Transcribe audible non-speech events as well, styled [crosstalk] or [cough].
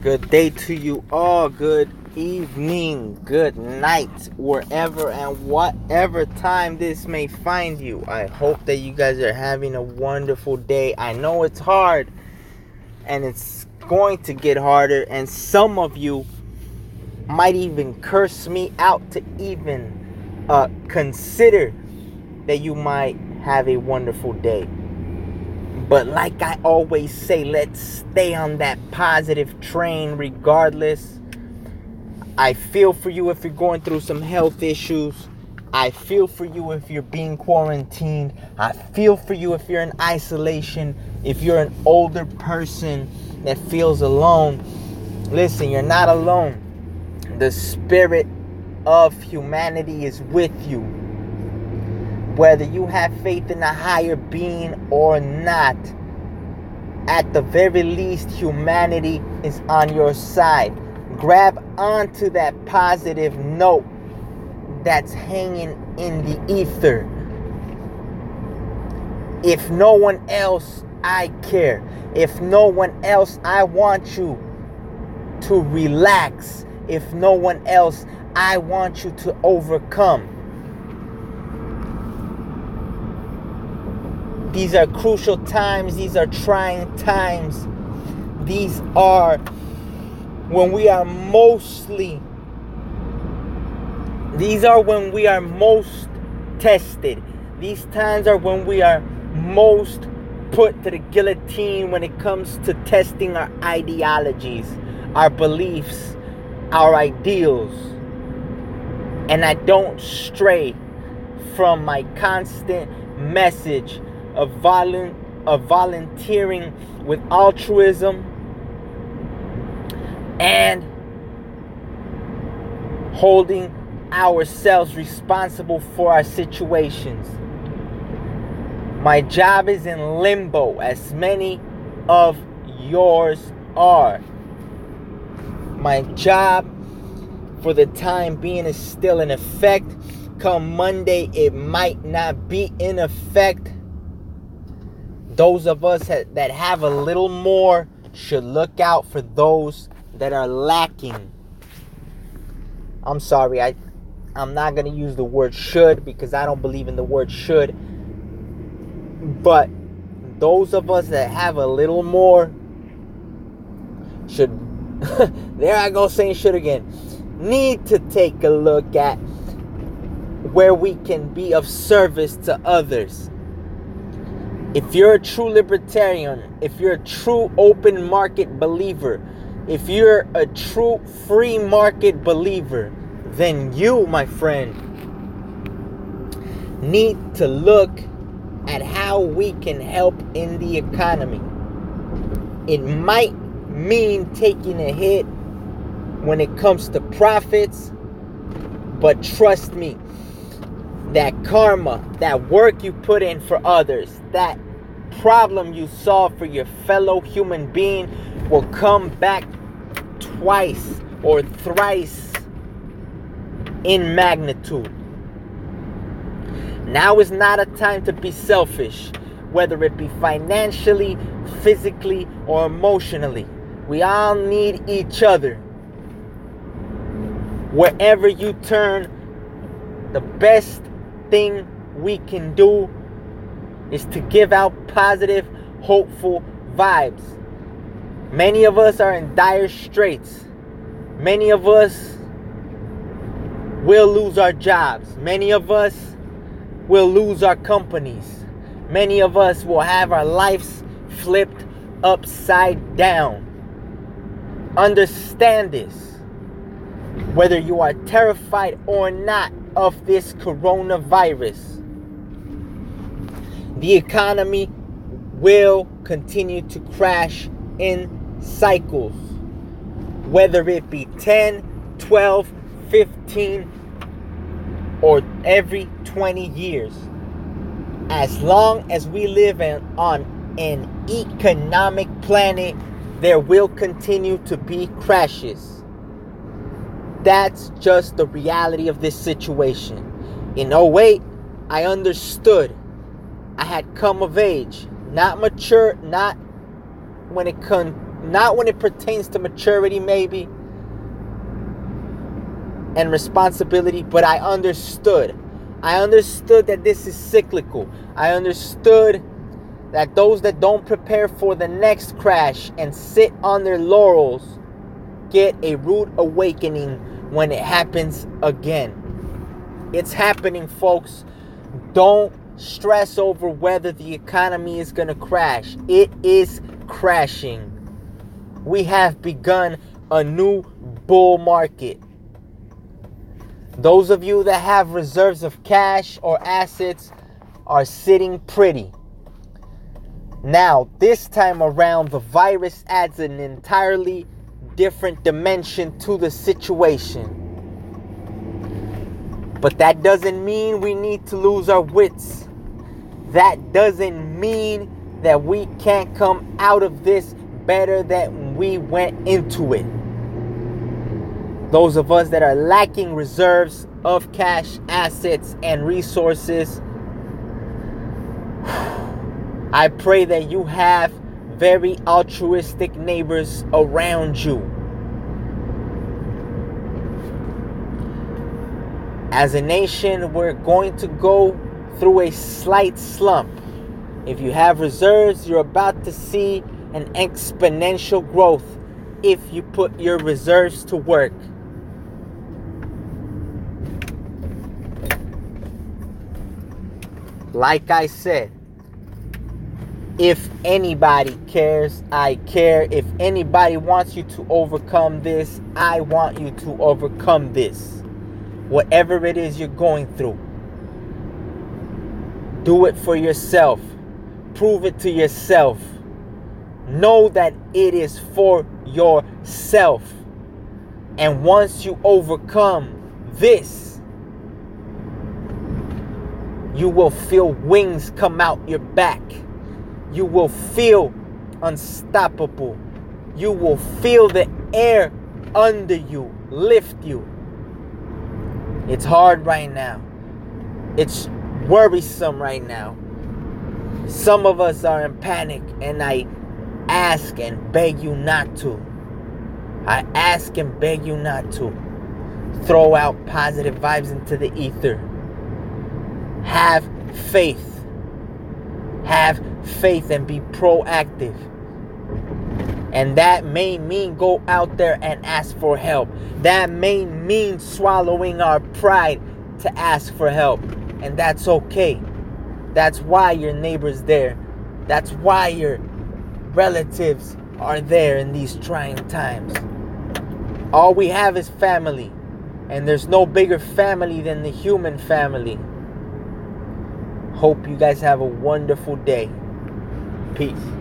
Good day to you all. Good evening. Good night. Wherever and whatever time this may find you. I hope that you guys are having a wonderful day. I know it's hard and it's going to get harder. And some of you might even curse me out to even uh, consider that you might have a wonderful day. But like I always say, let's stay on that positive train regardless. I feel for you if you're going through some health issues. I feel for you if you're being quarantined. I feel for you if you're in isolation. If you're an older person that feels alone, listen, you're not alone. The spirit of humanity is with you whether you have faith in a higher being or not, at the very least, humanity is on your side. Grab onto that positive note that's hanging in the ether. If no one else, I care. If no one else, I want you to relax. If no one else, I want you to overcome. These are crucial times. These are trying times. These are when we are mostly, these are when we are most tested. These times are when we are most put to the guillotine when it comes to testing our ideologies, our beliefs, our ideals. And I don't stray from my constant message of, volu- of volunteering with altruism and holding ourselves responsible for our situations. My job is in limbo, as many of yours are. My job for the time being is still in effect. Come Monday, it might not be in effect those of us that have a little more should look out for those that are lacking. I'm sorry, I I'm not going to use the word should because I don't believe in the word should. But those of us that have a little more should [laughs] there I go saying should again. Need to take a look at where we can be of service to others if you're a true libertarian, if you're a true open market believer, if you're a true free market believer, then you, my friend, need to look at how we can help in the economy. It might mean taking a hit when it comes to profits, but trust me, that karma, that work you put in for others, that problem you solve for your fellow human being will come back twice or thrice in magnitude. Now is not a time to be selfish, whether it be financially, physically, or emotionally. We all need each other. Wherever you turn, the best thing we can do is to give out positive, hopeful vibes. Many of us are in dire straits. Many of us will lose our jobs. Many of us will lose our companies. Many of us will have our lives flipped upside down. Understand this. Whether you are terrified or not of this coronavirus, the economy will continue to crash in cycles, whether it be 10, 12, 15, or every 20 years. As long as we live in, on an economic planet, there will continue to be crashes. That's just the reality of this situation. In 08, I understood. I had come of age. Not mature, not when it con- not when it pertains to maturity, maybe, and responsibility, but I understood. I understood that this is cyclical. I understood that those that don't prepare for the next crash and sit on their laurels get a rude awakening when it happens again. It's happening, folks. Don't stress over whether the economy is going to crash. It is crashing. We have begun a new bull market. Those of you that have reserves of cash or assets are sitting pretty. Now, this time around, the virus adds an entirely different dimension to the situation. But that doesn't mean we need to lose our wits. That doesn't mean that we can't come out of this better than we went into it. Those of us that are lacking reserves of cash, assets, and resources, [sighs] I pray that you have very altruistic neighbors around you. As a nation, we're going to go through a slight slump. If you have reserves, you're about to see an exponential growth if you put your reserves to work. Like I said, if anybody cares, I care. If anybody wants you to overcome this, I want you to overcome this. Whatever it is you're going through, do it for yourself. Prove it to yourself. Know that it is for yourself. And once you overcome this, you will feel wings come out your back. You will feel unstoppable. You will feel the air under you lift you. It's hard right now. It's worrisome right now. Some of us are in panic, and I ask and beg you not to. I ask and beg you not to. Throw out positive vibes into the ether. Have faith. Have faith and be proactive. And that may mean go out there and ask for help. That may mean swallowing our pride to ask for help. And that's okay. That's why your neighbor's there. That's why your relatives are there in these trying times. All we have is family. And there's no bigger family than the human family. Hope you guys have a wonderful day. Peace.